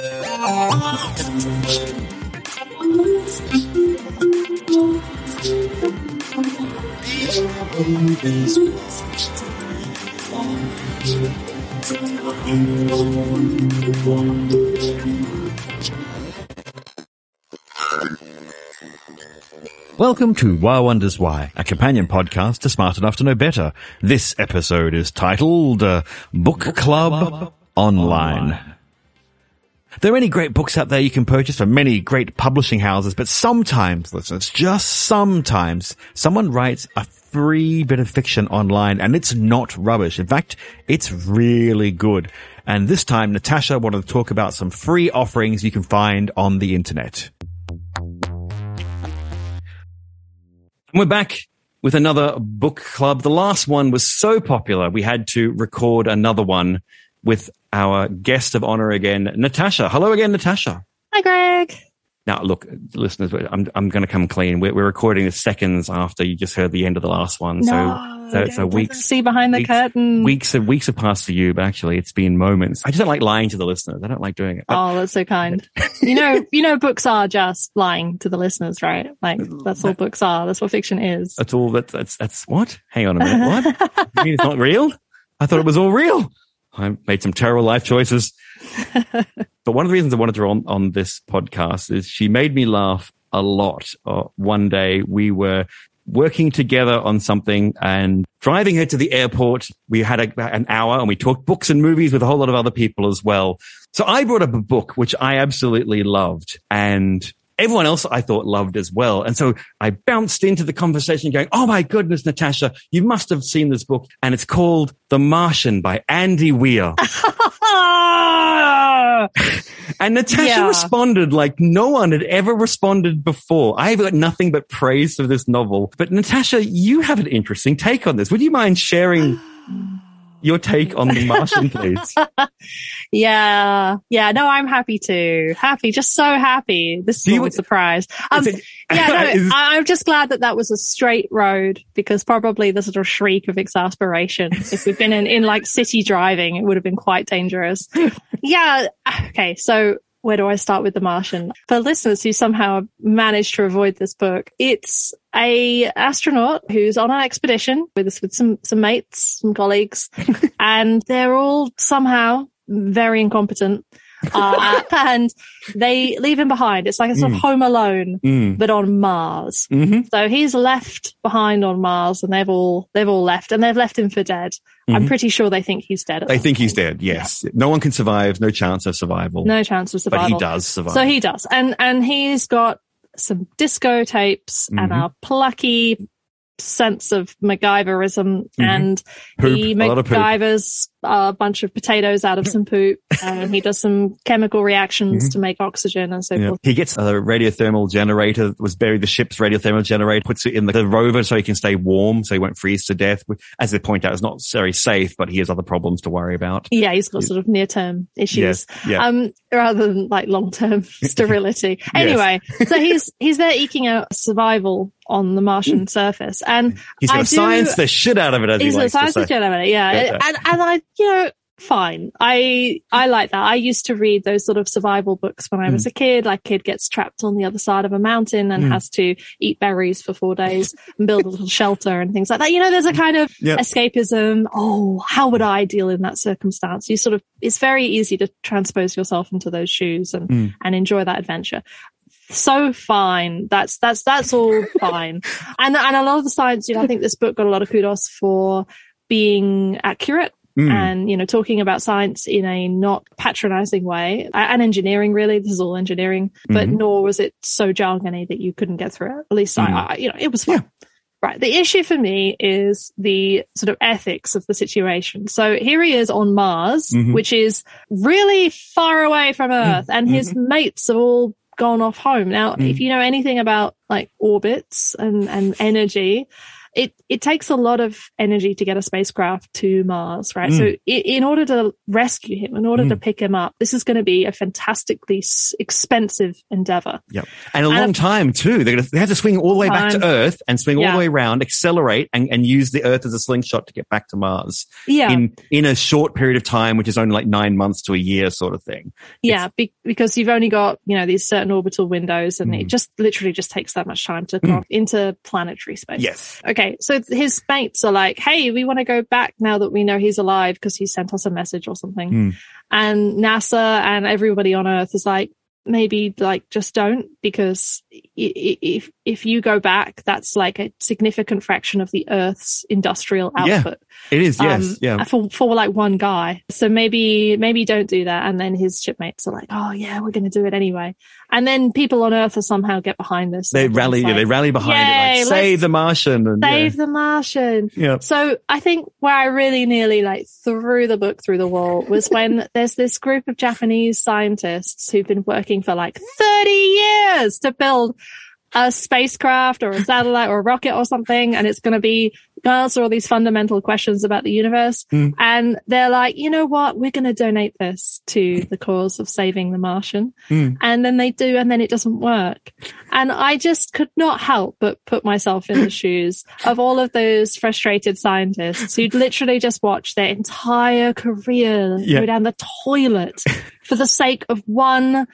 Welcome to Why Wonders Why, a companion podcast to Smart Enough to Know Better. This episode is titled uh, Book Club Online. There are many great books out there you can purchase from many great publishing houses, but sometimes, listeners, just sometimes, someone writes a free bit of fiction online and it's not rubbish. In fact, it's really good. And this time, Natasha wanted to talk about some free offerings you can find on the internet. And we're back with another book club. The last one was so popular, we had to record another one with our guest of honor again, Natasha. Hello again, Natasha. Hi, Greg. Now, look, listeners, I'm, I'm going to come clean. We're, we're recording this seconds after you just heard the end of the last one. No, so, so, so weeks, see behind the weeks, curtain. weeks have, weeks have passed for you, but actually it's been moments. I just don't like lying to the listeners. I don't like doing it. But Oh, that's so kind. you know, you know, books are just lying to the listeners, right? Like that's all books are. That's what fiction is. That's all that, that's, that's what? Hang on a minute. What? you mean it's not real? I thought it was all real. I made some terrible life choices. but one of the reasons I wanted her on, on this podcast is she made me laugh a lot. Uh, one day we were working together on something and driving her to the airport. We had a, an hour and we talked books and movies with a whole lot of other people as well. So I brought up a book which I absolutely loved and everyone else I thought loved as well. And so I bounced into the conversation going, Oh my goodness, Natasha, you must have seen this book. And it's called The Martian by Andy Weir. And Natasha Yeah. responded like no one had ever responded before. I've got nothing but praise for this novel. But Natasha, you have an interesting take on this. Would you mind sharing your take on The Martian, please? yeah. Yeah. No, I'm happy to. Happy. Just so happy. This is a surprise. Um, yeah, no, Is- I- I'm just glad that that was a straight road because probably the sort of shriek of exasperation. if we'd been in, in like city driving, it would have been quite dangerous. yeah. Okay. So where do I start with The Martian? For listeners who somehow managed to avoid this book, it's a astronaut who's on an expedition with with some some mates, some colleagues, and they're all somehow very incompetent. Uh, and they leave him behind. It's like a sort of home alone, Mm. but on Mars. hmm So he's left behind on Mars and they've all, they've all left and they've left him for dead. I'm Mhm. pretty sure they think he's dead. They think he's dead. Yes. No one can survive. No chance of survival. No chance of but survival. he does survive. So he does. And, and he's got some disco tapes and Mhm. a plucky sense of MacGyverism Mhm. and he poop. MacGyvers a bunch of potatoes out of some poop and he does some chemical reactions to make oxygen and so Mm-hmm. Yeah. forth. He gets a radiothermal generator that was buried the ship's radiothermal generator, puts it in the, the rover so he can stay warm, so he won't freeze to death. As they point out, it's not very safe, but he has other problems to worry about. Yeah, he's got sort of near-term issues. Yes. Yeah. um, rather than like long-term sterility. Anyway, so he's he's there eking out survival on the Martian surface, and He's going to science the shit out of it, as he's he likes to science say. fiction element, yeah. Yeah. And and I, you know, fine. I I like that. I used to read those sort of survival books when I was a kid. Like, kid gets trapped on the other side of a mountain and Mm. has to eat berries for four days and build a little shelter and things like that. You know, there's a kind of Yep. escapism. Oh, how would I deal in that circumstance? You sort of, it's very easy to transpose yourself into those shoes and, Mm. and enjoy that adventure. So fine. That's, that's, that's all fine. And, and a lot of the science, you know, I think this book got a lot of kudos for being accurate Mm. and, you know, talking about science in a not patronizing way and engineering, really. This is all engineering, but Mhm. nor was it so jargony that you couldn't get through it. At least Mm. I, I, you know, it was fun. Right. The issue for me is the sort of ethics of the situation. So here he is on Mars, Mhm. which is really far away from Earth and his mates have all gone off home. Now, Mm. if you know anything about like orbits and, and energy, it it takes a lot of energy to get a spacecraft to Mars, right? Mm. So i- in order to rescue him, in order to Mm. pick him up, this is going to be a fantastically expensive endeavor. Yep. And a And long a- time too. They're gonna, they have to swing all the way back to Earth and swing all the way around, accelerate and, and use the Earth as a slingshot to get back to Mars Yeah, in, in a short period of time, which is only like nine months to a year sort of thing. yeah, be- because you've only got you know these certain orbital windows, and Mm. it just literally just takes that much time to cross into planetary space. Yes. Okay, so his mates are like, "Hey, we want to go back now that we know he's alive because he sent us a message or something." Hmm. And NASA and everybody on Earth is like, maybe like just don't because if if you go back, that's like a significant fraction of the Earth's industrial output. Yeah. It is. Yes. um, yeah. For for like one guy, so maybe maybe don't do that. And then his shipmates are like, "Oh yeah, we're going to do it anyway." And then people on Earth are somehow get behind this. They rally. it's yeah, they rally behind it. Like, save the Martian. And, Save the Martian. yeah. yeah. So I think where I really nearly like threw the book through the wall was when there's this group of Japanese scientists who've been working for like 30 years to build a spacecraft or a satellite or a rocket or something. And it's going to be answer all these fundamental questions about the universe. Mm. And they're like, you know what? We're going to donate this to the cause of saving the Martian. Mm. And then they do, and then it doesn't work. And I just could not help but put myself in the shoes of all of those frustrated scientists who'd literally just watched their entire career Yeah. go down the toilet for the sake of one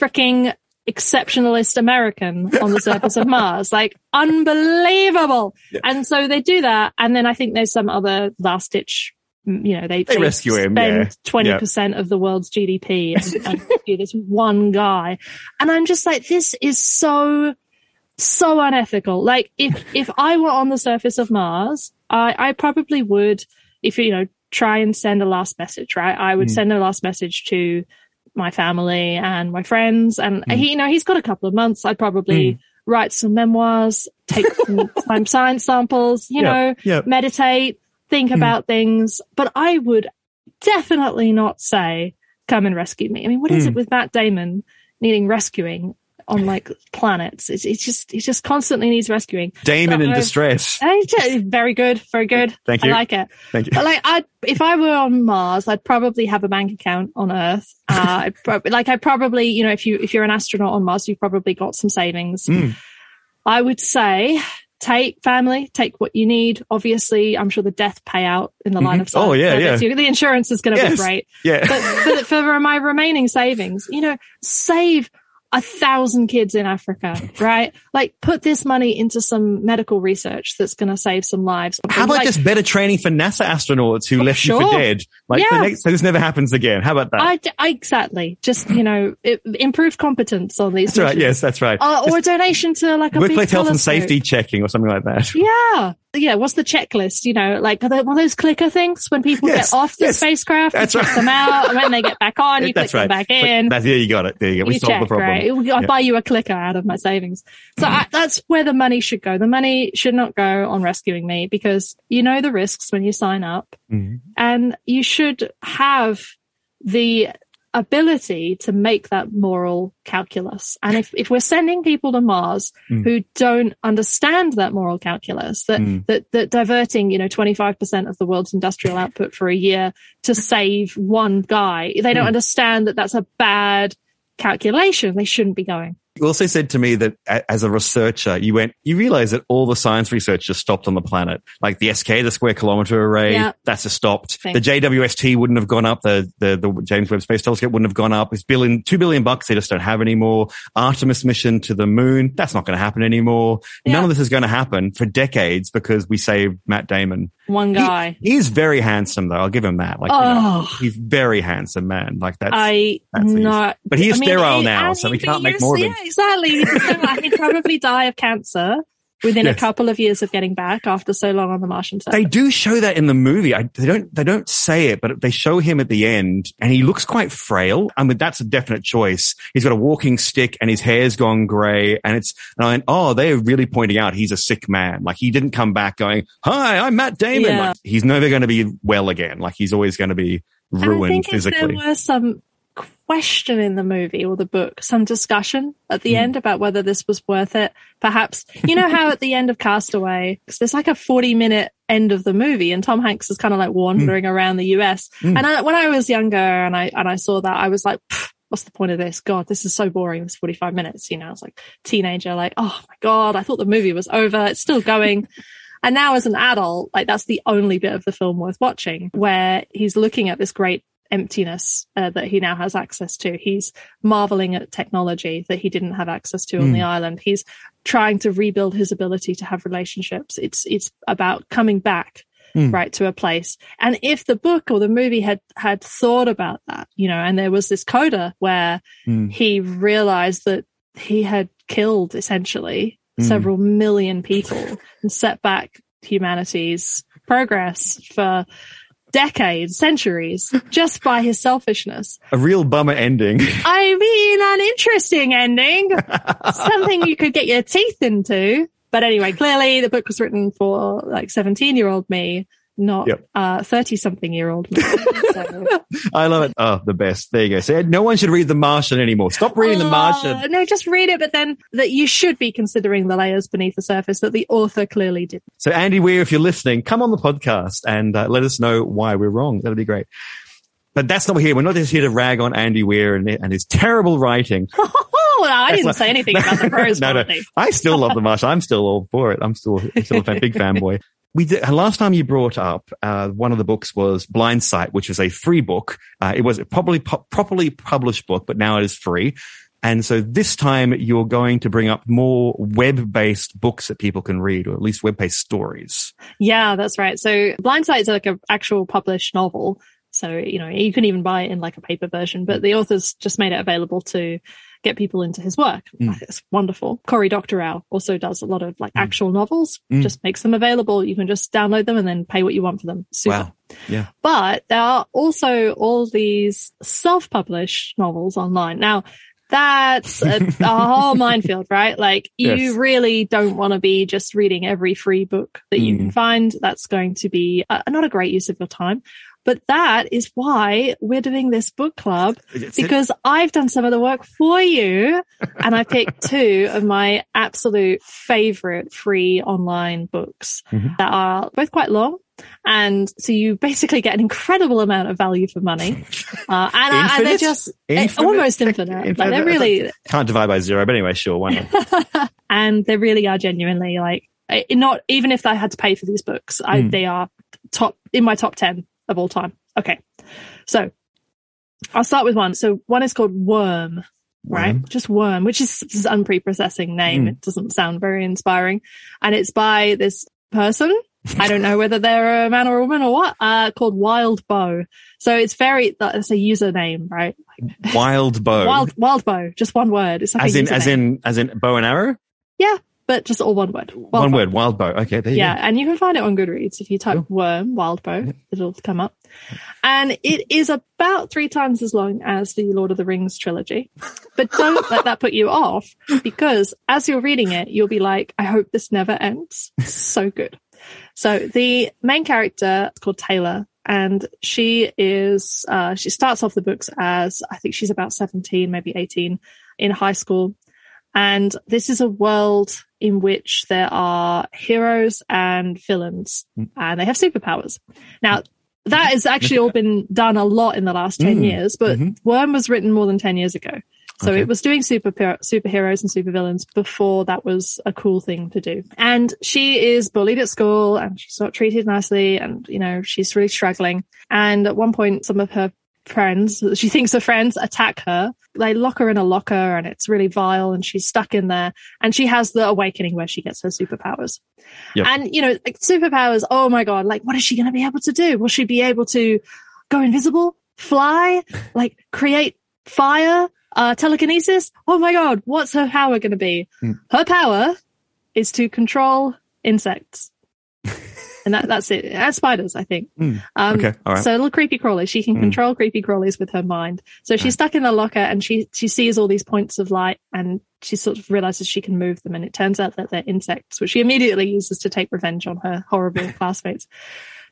freaking exceptionalist American on the surface of Mars. Like unbelievable. Yeah. And so they do that. And then I think there's some other last ditch, mm, you know, they, They rescue him, yeah. spend 20% of the world's GDP and, and this one guy. And I'm just like, this is so, so unethical. Like if, if I were on the surface of Mars, I, I probably would, if you know, try and send a last message, right? I would Mm. send a last message to my family and my friends. And Mm. he, you know, he's got a couple of months. I'd probably Mm. write some memoirs, take some, science samples, you know, meditate, think Hmm. about things. But I would definitely not say, come and rescue me. I mean, what is it with Matt Damon needing rescuing on like planets? It's, it's just, it just constantly needs rescuing. Damon in distress. Just- very good, very good. Thank you. I like it. Thank you. But like, I, if I were on Mars, I'd probably have a bank account on Earth. Uh, I'd prob- like, I probably, you know, if you if you're an astronaut on Mars, you've probably got some savings. Mm. I would say take family, take what you need. Obviously, I'm sure the death payout in the line Mhm. of sight. Oh, yeah, yeah. The insurance is going to Yes. be great. Yeah. But, but for my remaining savings, you know, save a thousand kids in Africa, right? Like put this money into some medical research that's going to save some lives. How about Like, just better training for NASA astronauts who left you for dead? Like the Yeah. next, so this never happens again. How about that? I, I- exactly. Just, you know, it, improve competence on these. that's right. Yes, that's right. Uh, or a donation to like a Workplace health and safety checking or something like that. Yeah. Yeah. What's the checklist? You know, like are they one of those clicker things when people Yes, get off the yes. spacecraft, That's you right. them out, and when they get back on, you click right. them back in. That's, there you got it. There you go. We you solved check, the problem. right? I'll Yeah. buy you a clicker out of my savings. So I, that's where the money should go. The money should not go on rescuing me because you know the risks when you sign up Mhm. and you should have the ability to make that moral calculus. And if, if we're sending people to Mars Mm. who don't understand that moral calculus, that, Mm. that, that diverting, you know, 25% of the world's industrial output for a year to save one guy, they don't Mm. understand that that's a bad calculation. They shouldn't be going. You also said to me that as a researcher, you went, you realize that all the science research just stopped on the planet. Like the SK, the square kilometer array, Yeah. that's just stopped. Thanks. The JWST wouldn't have gone up. The, the, the James Webb Space Telescope wouldn't have gone up. It's billion, two billion bucks. They just don't have anymore. Artemis mission to the moon. That's not going to happen anymore. Yeah. None of this is going to happen for decades because we saved Matt Damon. One He- guy. He's very handsome though. I'll give him that. Like, you know, oh, he's very handsome man. Like that's, I that's not. but he is I mean, sterile he- now, so he- we can't make more of him. Yeah, exactly. He's sterile. He'd probably die of cancer within Yes. a couple of years of getting back after so long on the Martian surface. They do show that in the movie. I, they don't. They don't say it, but they show him at the end, and he looks quite frail. I mean, that's a definite choice. He's got a walking stick, and his hair's gone grey, and it's. And I went, oh, they're really pointing out he's a sick man. Like he didn't come back going, "Hi, I'm Matt Damon." Yeah. Like, he's never going to be well again. Like he's always going to be ruined physically. there were some question in the movie or the book, some discussion at the Mm. end about whether this was worth it. Perhaps, you know how at the end of Castaway, 'cause there's like a 40 minute end of the movie and Tom Hanks is kind of like wandering around the US. Mm. And I, when I was younger and I, and I saw that, I was like, what's the point of this? God, this is so boring. This 45 minutes, you know, I was like teenager, like, oh my God, I thought the movie was over. It's still going. And now as an adult, like that's the only bit of the film worth watching where he's looking at this great emptiness uh, that he now has access to. He's marveling at technology that he didn't have access to on Mm. the island. He's trying to rebuild his ability to have relationships. It's, it's about coming back. Mm. Right to a place. And if the book or the movie had, had thought about that, you know, and there was this coda where Mm. he realized that he had killed essentially Mm. several million people and set back humanity's progress for decades, centuries, just by his selfishness. A real bummer ending. I mean, an interesting ending, something you could get your teeth into. But anyway, clearly the book was written for like 17 year old me, not Yep. uh 30 something year old. So- I love it. Oh, the best. There you go. So no one should read The Martian anymore. Stop reading The Uh, Martian. No, just read it, but then that you should be considering the layers beneath the surface that the author clearly did. So Andy Weir, if you're listening, come on the podcast and uh, let us know why we're wrong. That'd be great. But that's not what we're here. We're not just here to rag on Andy Weir and, and his terrible writing. Oh, no, I didn't say anything about the prose No, no. I still love The Martian. I'm still all for it. I'm still, still a big fanboy. We did, last time you brought up, uh, one of the books was Blindsight, which is a free book. Uh, it was a properly, pu- properly published book, but now it is free. And so this time you're going to bring up more web-based books that people can read, or at least web-based stories. Yeah, that's right. So Blindsight is like an actual published novel. So, you know, you can even buy it in like a paper version, but the author's just made it available to get people into his work. Mm. It's wonderful. Cory Doctorow also does a lot of like Mm. actual novels, Mm. just makes them available. You can just download them and then pay what you want for them. Super. Wow. Yeah. But there are also all these self-published novels online. Now, that's a, a whole minefield, right? Like you Yes. really don't want to be just reading every free book that you Mm. can find. That's going to be uh not a great use of your time. But that is why we're doing this book club It's- it- because I've done some of the work for you and I picked two of my absolute favorite free online books Mhm. that are both quite long. And so you basically get an incredible amount of value for money. Uh, and, uh, and they're just eh, Infinite? almost infinite. Like they're really, Can't divide by zero, but anyway, sure, why not? and they really are genuinely like, eh, not even if I had to pay for these books, I, Hmm. they are top in my top 10 of all time. Okay. So I'll start with one. So one is called Worm, right? Worm. Just Worm, which is just an unprepossessing name. Hmm. It doesn't sound very inspiring. And it's by this person. I don't know whether they're a man or a woman or what, uh, called Wildbow. So it's very, that's a username, right? Wildbow. Wild, Wildbow, just one word. It's like as in, as in, as in bow and arrow? But just all one word. Wild One Bow. word, Wildbow. Okay, there you Yeah, and you can find it on Goodreads if you type Cool. worm, Wildbow, it'll come up. And it is about three times as long as the Lord of the Rings trilogy. But don't let that put you off because as you're reading it, you'll be like, I hope this never ends. It's so good. So the main character is called Taylor and she is, uh, she starts off the books as, I think she's about 17, maybe 18 in high school. And this is a world in which there are heroes and villains Mm. and they have superpowers. Now, that has actually all been done a lot in the last 10 Mm. years, but Mhm. Worm was written more than 10 years ago. So Okay. it was doing super superheroes and supervillains before that was a cool thing to do. And she is bullied at school and she's not treated nicely and, you know, she's really struggling. And at one point, some of her friends, she thinks her friends attack her. They lock her in a locker and it's really vile and she's stuck in there and she has the awakening where she gets her superpowers. Yep. And, you know, like superpowers, oh my God, like what is she going to be able to do? Will she be able to go invisible, fly, like create fire, uh, telekinesis? Oh my God, what's her power going to be? Hmm. Her power is to control insects. And that, that's it. And spiders, I think. Hmm. Um, Okay, all right. so little creepy crawlies. She can Mm. control creepy crawlies with her mind. So she's Right. stuck in the locker and she, she sees all these points of light and she sort of realizes she can move them. And it turns out that they're insects, which she immediately uses to take revenge on her horrible classmates.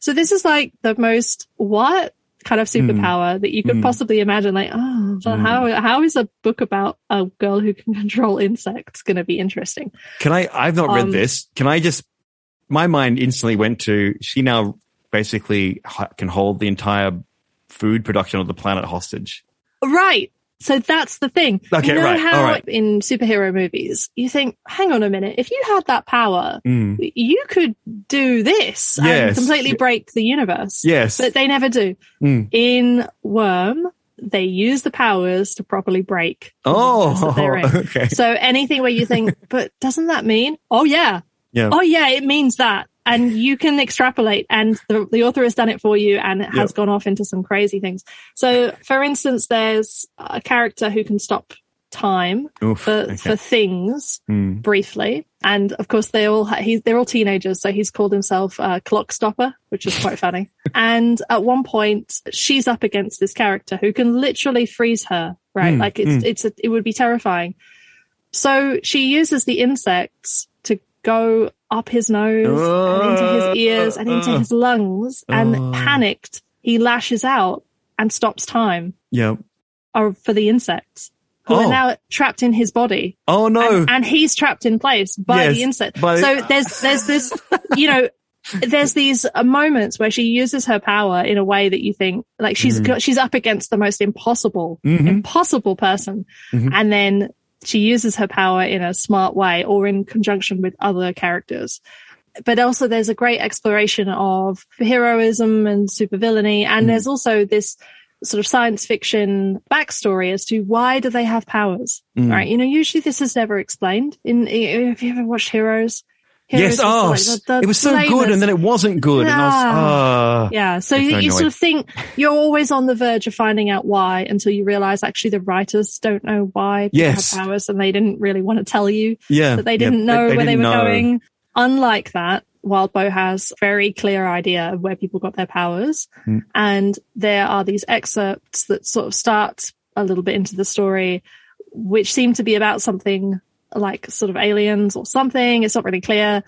So this is like the most what kind of superpower that you could Mm. possibly imagine. Like, oh, Mm. how how is a book about a girl who can control insects going to be interesting? Can I? I've not read Um, this. Can I just? My mind instantly went to she now basically can hold the entire food production of the planet hostage. Right. So that's the thing. Okay, you know right, how all right. in superhero movies you think, hang on a minute, if you had that power, Mm. you could do this and completely break the universe. Yes. But they never do. Mm. In Worm, they use the powers to properly break. the universe that Oh, okay. So anything where you think, but doesn't that mean? Oh yeah. Yeah. Oh yeah, it means that. And you can extrapolate and the, the author has done it for you and it has Yep. gone off into some crazy things. So for instance, there's a character who can stop time Oof, for, okay. for things Mm. briefly. And of course they all, ha- he's, they're all teenagers. So he's called himself uh, Clockblocker, which is quite funny. And at one point she's up against this character who can literally freeze her, right? Mm, like it's, it's, a, it would be terrifying. So she uses the insects go up his nose and into his ears and into Uh, his lungs and uh. panicked, he lashes out and stops time Yeah. or for the insects who Oh. are now trapped in his body Oh no. and, and he's trapped in place by Yes, the insect. by- so there's there's this, you know, there's these uh, moments where she uses her power in a way that you think like she's Mhm. got, she's up against the most impossible Mhm. impossible person, Mhm. and then she uses her power in a smart way or in conjunction with other characters. But also there's a great exploration of heroism and supervillainy. And Mhm. there's also this sort of science fiction backstory as to why do they have powers, Mm. right? You know, usually this is never explained in, have you ever watched Heroes? Yes. Oh, like the- the it was so good, and then it wasn't good. And I was, ah. yeah. So you, so you sort of think you're always on the verge of finding out why until you realize actually the writers don't know why they Yes. have powers and they didn't really want to tell you yeah. that they didn't know where they didn't were know. going. Unlike that, Wildbow has a very clear idea of where people got their powers. Hmm. And there are these excerpts that sort of start a little bit into the story, which seem to be about something like sort of aliens or something. It's not really clear.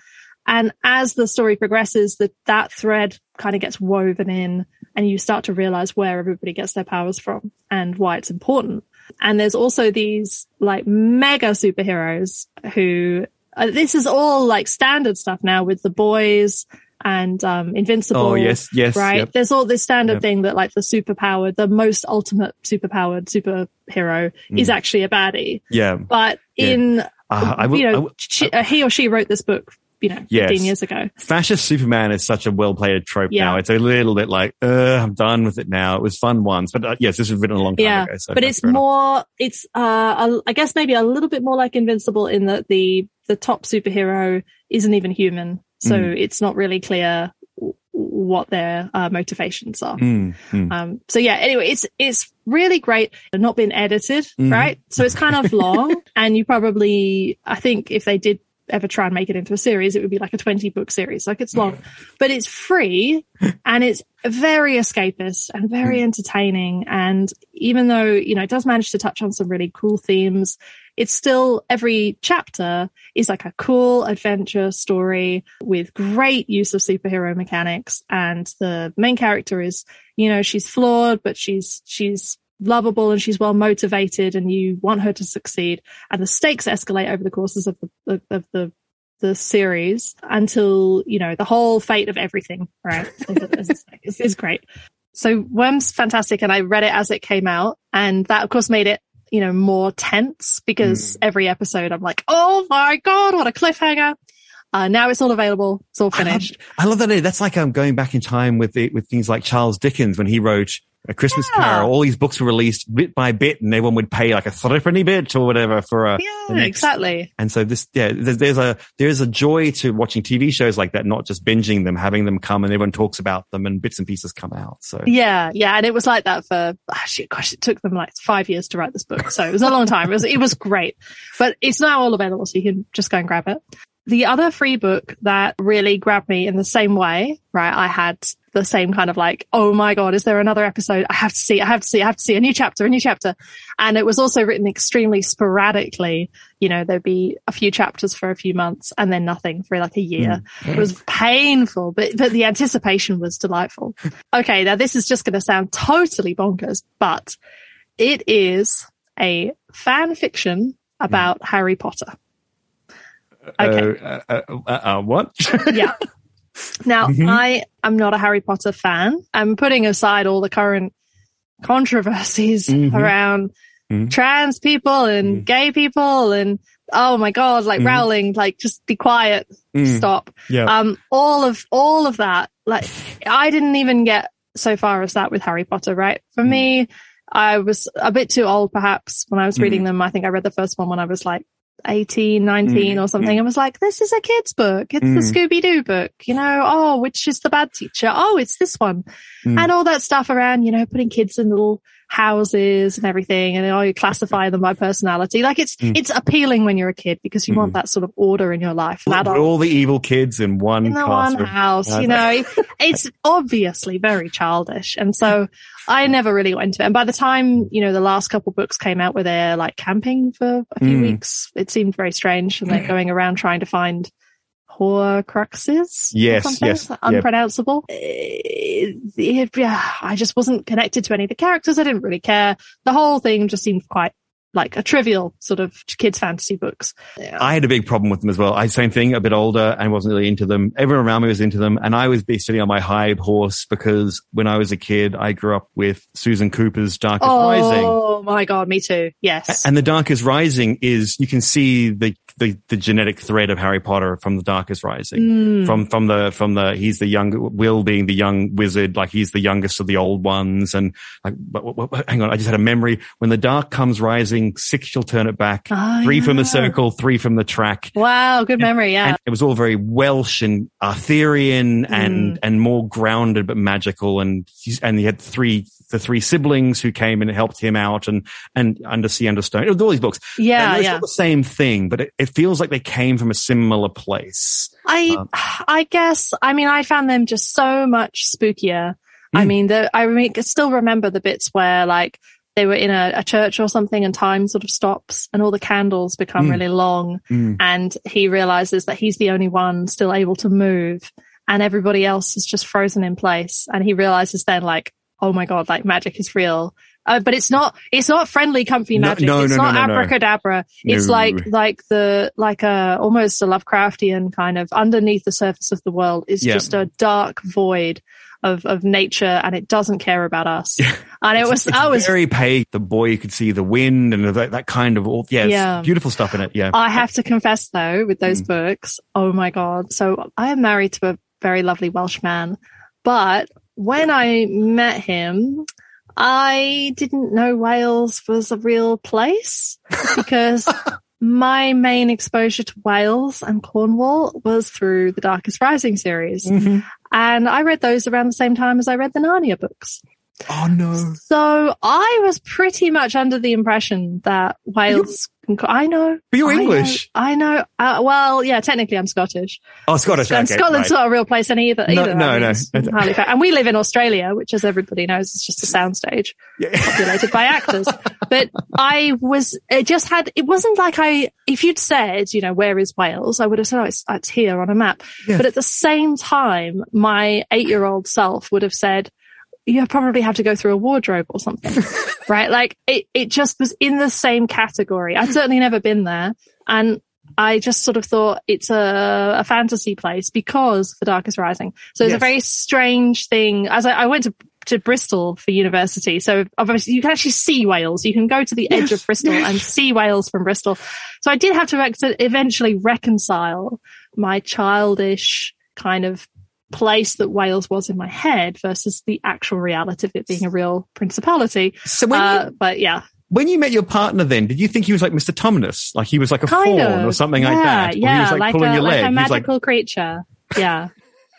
And as the story progresses, that that thread kind of gets woven in and you start to realize where everybody gets their powers from and why it's important. And there's also these like mega superheroes who uh, this is all like standard stuff now with the boys and um Invincible. Oh yes, yes. Right. Yep. There's all this standard Yep. thing that like the superpowered, the most ultimate superpowered superhero is Mm. actually a baddie. Yeah. But Yeah. in, Uh, I will. you I will- she, uh, he or she wrote this book, you know, 15 Yes. years ago. fascist Superman is such a well played trope Yeah. now. It's a little bit like, uh, I'm done with it now. It was fun once, but uh, yes, this was written a long time Yeah, ago. So but it's fair enough. more it's uh a- I guess maybe a little bit more like invincible in that the the top superhero isn't even human so Mm. it's not really clear what their uh, motivations are. Mm, mm. um so yeah anyway it's it's really great not been edited Mhm. right? So it's kind of long and you probably i think if they did ever try and make it into a series it would be like a 20 book series. Like it's long but it's free and it's very escapist and very entertaining. And even though you know it does manage to touch on some really cool themes it's still every chapter is like a cool adventure story with great use of superhero mechanics. And the main character is you know she's flawed but she's she's lovable and she's well motivated and you want her to succeed. And the stakes escalate over the courses of the of, the the series until you know the whole fate of everything right? Is, is great. So worm's fantastic and i read it as it came out. And that of course made it you know more tense because every episode i'm like oh my god what a cliffhanger uh, now it's all available it's all I love- finished I love that. idea. That's like um, going back in time with the, with things like Charles Dickens when he wrote A Christmas Yeah. Carol. All these books were released bit by bit, and everyone would pay like a threepenny bit or whatever for a. yeah exactly And so this, yeah, there's, there's a there's a joy to watching TV shows like that, not just binging them, having them come and everyone talks about them and bits and pieces come out. So Yeah, yeah, and it was like that for ah, actually, gosh, it took them like five years to write this book, so it was a long time. It was it was great, but it's now all available, so you can just go and grab it. the other free book that really grabbed me in the same way, right? I had the same kind of like, oh my God, is there another episode? I have to see, I have to see, I have to see a new chapter, a new chapter. And it was also written extremely sporadically. You know, there'd be a few chapters for a few months and then nothing for like a year. Mm. It was painful, but, but the anticipation was delightful. okay. Now this is just going to sound totally bonkers, but it is a fan fiction about mm. Harry Potter. Okay. Uh, uh, uh, uh what? yeah. Now, mm-hmm. I am not a Harry Potter fan. I'm putting aside all the current controversies mm-hmm. around mm-hmm. trans people and mm. gay people and oh my god, like mm. Rowling, like just be quiet, mm. stop. Yeah. Um, all of all of that, like I didn't even get so far as that with Harry Potter. Right? For mm. me, I was a bit too old, perhaps, when I was reading mm. them. I think I read the first one when I was like 18, 19 mm, or something. Mm. I was like, this is a kid's book. It's mm. the Scooby Doo book, you know, oh, which is the bad teacher? Oh, it's this one. Mm. And all that stuff around, you know, putting kids in little houses and everything. And oh, you classify them by personality. Like it's, mm. it's appealing when you're a kid because you want mm. that sort of order in your life. Put all the evil kids in one, in one house, you know, it's obviously very childish. And so I never really went to it. And by the time, you know, the last couple books came out where they're like camping for a few mm. weeks, it seemed very strange. And they're going around trying to find Horcruxes. Yes, yes, unpronounceable. Yep. yeah, I just wasn't connected to any of the characters. I didn't really care. The whole thing just seemed quite like a trivial sort of kids fantasy books. Yeah. I had a big problem with them as well. I same thing, a bit older and wasn't really into them. Everyone around me was into them and I was sitting on my high horse because when I was a kid, I grew up with Susan Cooper's Dark Is oh, Rising. Oh my God, me too. Yes. And the Dark Is Rising is, you can see the, the, the genetic thread of Harry Potter from the Dark Is Rising. Mm. From, from the, from the, he's the young, Will being the young wizard, like he's the youngest of the old ones. And like, hang on, I just had a memory when the dark comes rising six she'll turn it back, oh, three yeah. from the circle, three from the track. Wow, good memory, yeah. And it was all very Welsh and Arthurian and, mm. and more grounded but magical. And, and he had three, the three siblings who came and helped him out and, and Undersea Understone. All these books. Yeah. It's yeah. not the same thing, but it, it, feels like they came from a similar place. I, um, I guess, I mean, I found them just so much spookier. I hmm. mean, the, I mean, I still remember the bits where like they were in a, a, church or something and time sort of stops and all the candles become mm. really long. Mm. and he realizes that he's the only one still able to move and everybody else is just frozen in place. And he realizes then like oh my god like magic is real. Uh, but it's not it's not friendly comfy magic. no, no, it's no, not abracadabra. It's like like the like a almost a lovecraftian kind of underneath the surface of the world is yeah. just a dark void of, of nature and it doesn't care about us. And it was, I was very pale. The boy, you could see the wind and that, that kind of, all, yeah, yeah. beautiful stuff in it. Yeah. I have to confess though, with those mm. books, oh my God. So I am married to a very lovely Welsh man, but when I met him, I didn't know Wales was a real place because my main exposure to Wales and Cornwall was through the Dark Is Rising series. Mm-hmm. And I read those around the same time as I read the Narnia books. Oh no. So I was pretty much under the impression that Wales I know. But you're I English. Know, I know. Uh, well, yeah, technically I'm Scottish. Oh, Scottish. And okay, Scotland's right. not a real place any either. No, either, no, no. and we live in Australia, which as everybody knows is just a soundstage yeah. populated by actors. But I was, it just had, it wasn't like I, if you'd said, you know, where is Wales? I would have said, oh, it's, it's here on a map. Yeah. But at the same time, my eight year old self would have said, you probably have to go through a wardrobe or something, right? Like it, it just was in the same category. I'd certainly never been there. And I just sort of thought it's a, a fantasy place because The Dark Is Rising. So it's yes. a very strange thing. As I, I, went to, to Bristol for university. So obviously you can actually see Wales. You can go to the edge of Bristol and see Wales from Bristol. So I did have to, to eventually reconcile my childish kind of place that Wales was in my head versus the actual reality of it being a real principality. So when uh, you, but yeah. When you met your partner then, did you think he was like Mr. Tumnus? Like he was like a kind faun of. or something yeah, like that? Yeah, like, like, a, like a magical creature. Yeah.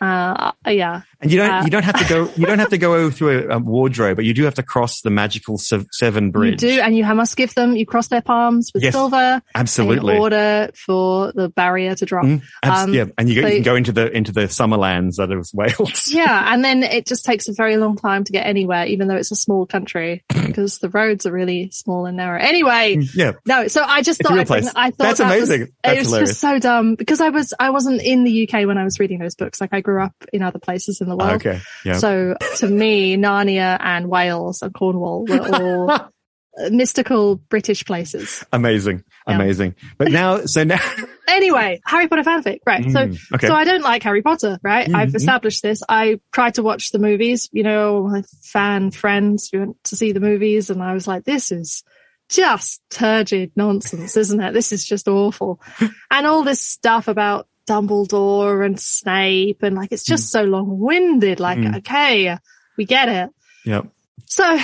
Uh, yeah. And you don't Uh, you don't have to go you don't have to go through a, a wardrobe, but you do have to cross the magical Se- Severn Bridge. You do, and you must give them. You cross their palms with Yes, silver Absolutely. in order for the barrier to drop. Mm, abs- Um, yeah, and you, so- you can go into the into the summer lands that is Wales. Yeah, and then it just takes a very long time to get anywhere, even though it's a small country, because the roads are really small and narrow. Anyway, yeah, no, so I just It's thought I'd. I thought That's that amazing. Was, That's it was hilarious. just so dumb because I was I wasn't in the UK when I was reading those books. Like I grew up in other places in the world. okay, yeah. So to me, Narnia and Wales and Cornwall were all mystical British places. amazing, Yeah. amazing. But now, so now, Anyway, Harry Potter fanfic, right? So Mm, okay, So I don't like Harry Potter, right? I've Mhm. established this. I tried to watch the movies, you know, my fan friends who went to see the movies and I was like, this is just turgid nonsense, isn't it? This is just awful. and all this stuff about Dumbledore and Snape and like, it's just so long winded. Like, Mm. okay, we get it. yeah, So,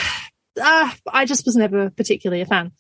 uh, I just was never particularly a fan.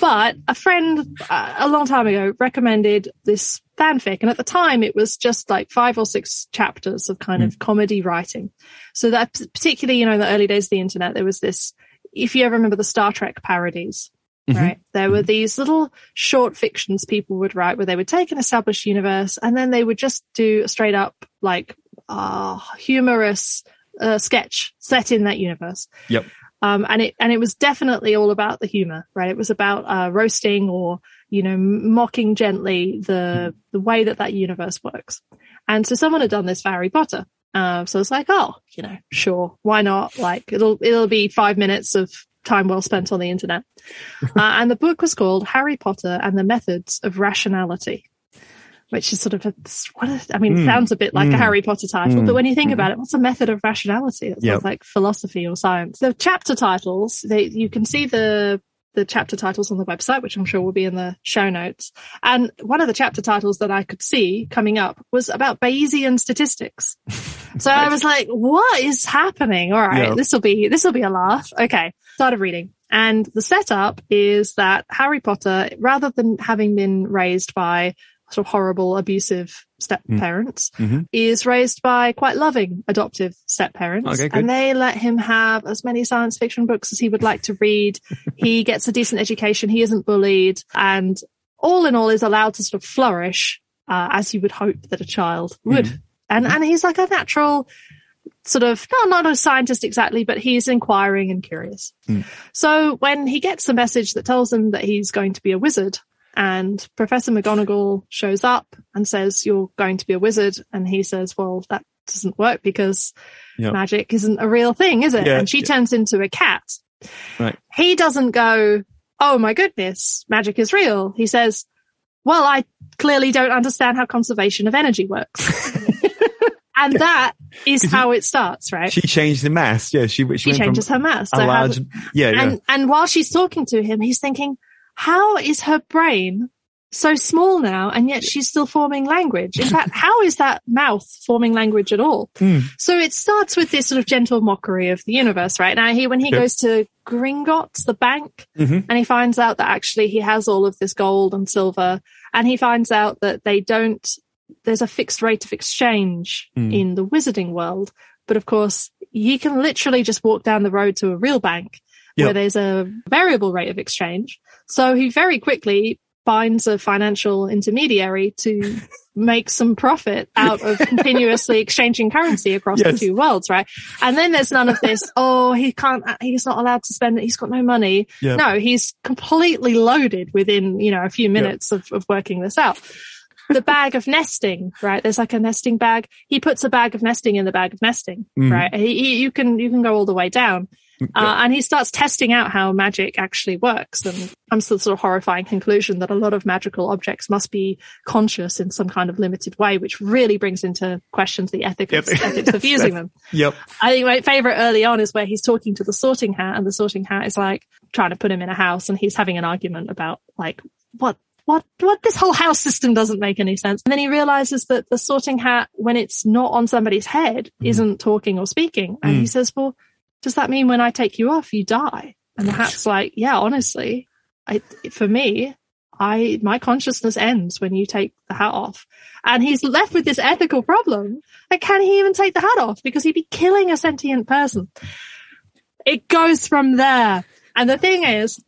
But a friend uh, a long time ago recommended this fanfic. And at the time, it was just like five or six chapters of kind of comedy writing. So that particularly, you know, in the early days of the internet, there was this, if you ever remember the Star Trek parodies, Mhm. right? There were these little short fictions people would write where they would take an established universe and then they would just do a straight up like, uh, humorous, uh, sketch set in that universe. Yep. Um, and it, and it was definitely all about the humor, right? It was about, uh, roasting or, you know, mocking gently the, the way that that universe works. And so someone had done this for Harry Potter. Uh, so it's like, oh, you know, sure. Why not? Like it'll, it'll be five minutes of time well spent on the internet. uh, and the book was called Harry Potter and the Methods of Rationality. Which is sort of a, what I mean, Mm. sounds a bit like a Mm. Harry Potter title, Mm. but when you think Mm. about it, what's a method of rationality? It's Yep. like philosophy or science. The chapter titles, they, you can see the, the chapter titles on the website, which I'm sure will be in the show notes. And one of the chapter titles that I could see coming up was about Bayesian statistics. So I was like, what is happening? All right. Yeah. This will be, this will be a laugh. Okay. Started reading. And the setup is that Harry Potter, rather than having been raised by sort of horrible, abusive step Mm. parents, Mhm. is raised by quite loving adoptive step parents. Okay, and they let him have as many science fiction books as he would like to read. he gets a decent education. He isn't bullied and all in all is allowed to sort of flourish, uh, as you would hope that a child would. Mm. And, and he's like a natural sort of, no, not a scientist exactly, but he's inquiring and curious. Mm. So when he gets the message that tells him that he's going to be a wizard and Professor McGonagall shows up and says, you're going to be a wizard. And he says, well, that doesn't work because Yeah. magic isn't a real thing, is it? Yeah, and she yeah. turns into a cat. Right. He doesn't go, oh my goodness, magic is real. He says, well, I clearly don't understand how conservation of energy works. and that is how it starts, right? She changed the mass. Yeah, she she, She changes her mass. a So large. Yeah, yeah. and and while she's talking to him, he's thinking, how is her brain so small now, and yet she's still forming language? In fact, how is that mouth forming language at all? Hmm. So it starts with this sort of gentle mockery of the universe, right? Now he when he Yep. goes to Gringotts, the bank, Mhm. and he finds out that actually he has all of this gold and silver, and he finds out that they don't. There's a fixed rate of exchange Hmm. in the wizarding world, but of course he can literally just walk down the road to a real bank where there's a variable rate of exchange. So he very quickly finds a financial intermediary to make some profit out of continuously exchanging currency across Yes. the two worlds, right? And then there's none of this, oh, he can't, he's not allowed to spend it. He's got no money. Yeah. No, he's completely loaded within, you know, a few minutes of, of working this out. The bag of nesting, right? There's like a nesting bag. He puts a bag of nesting in the bag of nesting, Mhm. right? He, he, you can, you can go all the way down. Uh, and he starts testing out how magic actually works and comes to the sort of horrifying conclusion that a lot of magical objects must be conscious in some kind of limited way, which really brings into questions the ethics, Yep. ethics of using them. Yep. I think my favorite early on is where he's talking to the sorting hat and the sorting hat is like trying to put him in a house and he's having an argument about like what what what this whole house system doesn't make any sense. And then he realizes that the sorting hat when it's not on somebody's head mm. isn't talking or speaking. And he mm. says, "Well, does that mean when I take you off you die?" And the hat's like, "Yeah, honestly, I for me, I, my consciousness ends when you take the hat off. And he's left with this ethical problem. Like, can he even take the hat off? Because he'd be killing a sentient person. It goes from there. And the thing is,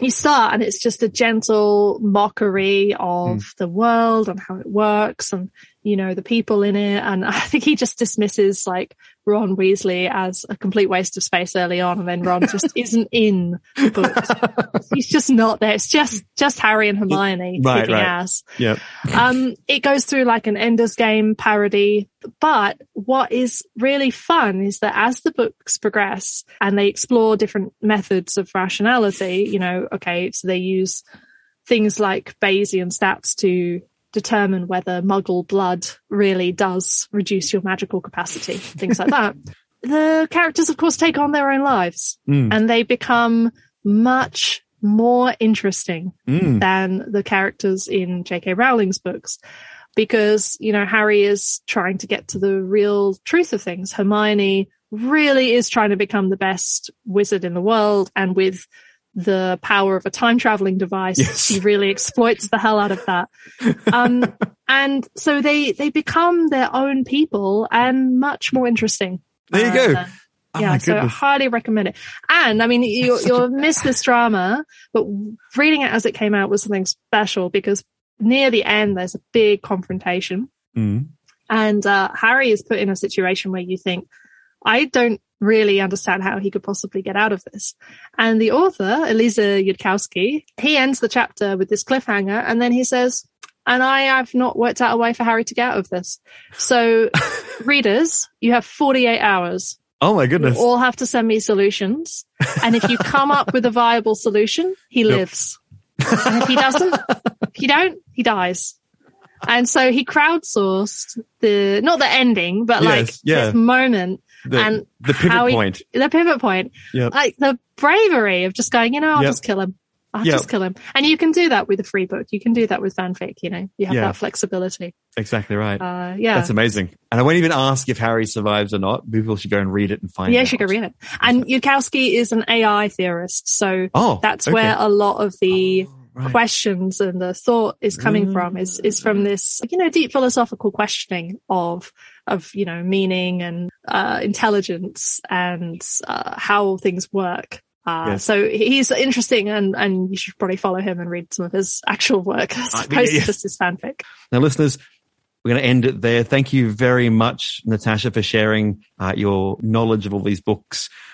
you start and it's just a gentle mockery of mm. the world and how it works and, you know, the people in it. And I think he just dismisses like Ron Weasley as a complete waste of space early on, and then Ron just isn't in the books. He's just not there. It's just just Harry and Hermione right, kicking right. ass. Yeah. Um, it goes through like an Ender's Game parody, but what is really fun is that as the books progress and they explore different methods of rationality, you know, okay, so they use things like Bayesian stats to determine whether muggle blood really does reduce your magical capacity, things like that. The characters, of course, take on their own lives mm. and they become much more interesting mm. than the characters in J.K. Rowling's books. Because, you know, Harry is trying to get to the real truth of things. Hermione really is trying to become the best wizard in the world. And with the power of a time traveling device. Yes. She really exploits the hell out of that. Um, and so they, they become their own people and much more interesting. There you go. Uh, oh yeah, so I highly recommend it. And I mean, you, you'll miss this drama, but reading it as it came out was something special because near the end, there's a big confrontation. Mm. And, uh, Harry is put in a situation where you think, I don't really understand how he could possibly get out of this. And the author, Eliezer Yudkowsky, he ends the chapter with this cliffhanger and then he says, and I have not worked out a way for Harry to get out of this. So readers, you have 48 hours. Oh my goodness. You all have to send me solutions. And if you come up with a viable solution, he yep. lives. and if he doesn't, if you don't, he dies. And so he crowdsourced the, not the ending, but yes, like yeah. this moment the, and the pivot he, point. The pivot point. Yep. Like the bravery of just going, you know, I'll yep. just kill him. I'll yep. just kill him. And you can do that with a free book. You can do that with fanfic, you know, you have yeah. that flexibility. Exactly right. Uh, yeah. That's amazing. And I won't even ask if Harry survives or not. People should go and read it and find yeah, out. you should go read it. And Yudkowsky is an AI theorist. So oh, that's okay. where a lot of the oh right. questions and the thought is coming mm. from is is from this you know deep philosophical questioning of of you know meaning and uh, intelligence and uh, how things work. Uh, yes. So he's interesting, and and you should probably follow him and read some of his actual work as opposed yes. to just his fanfic. Now, listeners, we're going to end it there. Thank you very much, Natasha, for sharing uh, your knowledge of all these books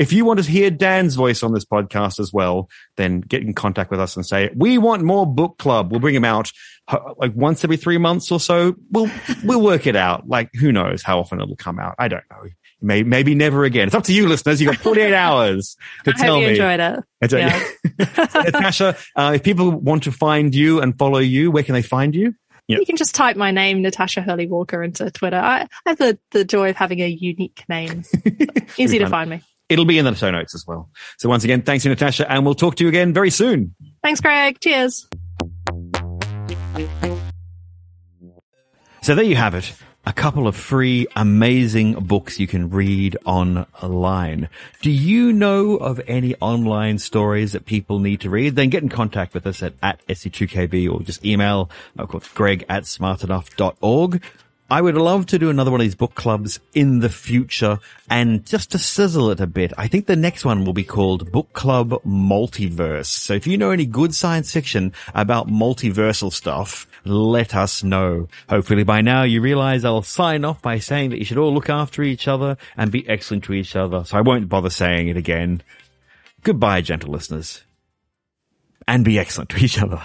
If you want to hear Dan's voice on this podcast as well, then get in contact with us and say, we want more book club. We'll bring him out like once every three months or so. We'll, we'll work it out. Like who knows how often it'll come out. I don't know. Maybe, maybe never again. It's up to you listeners. You've got 48 hours to I tell hope you me. enjoyed it. Yeah. Natasha, uh, if people want to find you and follow you, where can they find you? Yep. You can just type my name, Natasha Hurley Walker, into Twitter. I, I have the, the joy of having a unique name. Easy to find me. It'll be in the show notes as well. So once again, thanks to Natasha, and we'll talk to you again very soon. Thanks, Greg. Cheers. So there you have it. A couple of free, amazing books you can read online. Do you know of any online stories that people need to read? Then get in contact with us at, at SC2KB or just email, of course, greg at smartenough.org. I would love to do another one of these book clubs in the future and just to sizzle it a bit. I think the next one will be called Book Club Multiverse. So if you know any good science fiction about multiversal stuff, let us know. Hopefully by now you realize I'll sign off by saying that you should all look after each other and be excellent to each other. So I won't bother saying it again. Goodbye, gentle listeners. And be excellent to each other.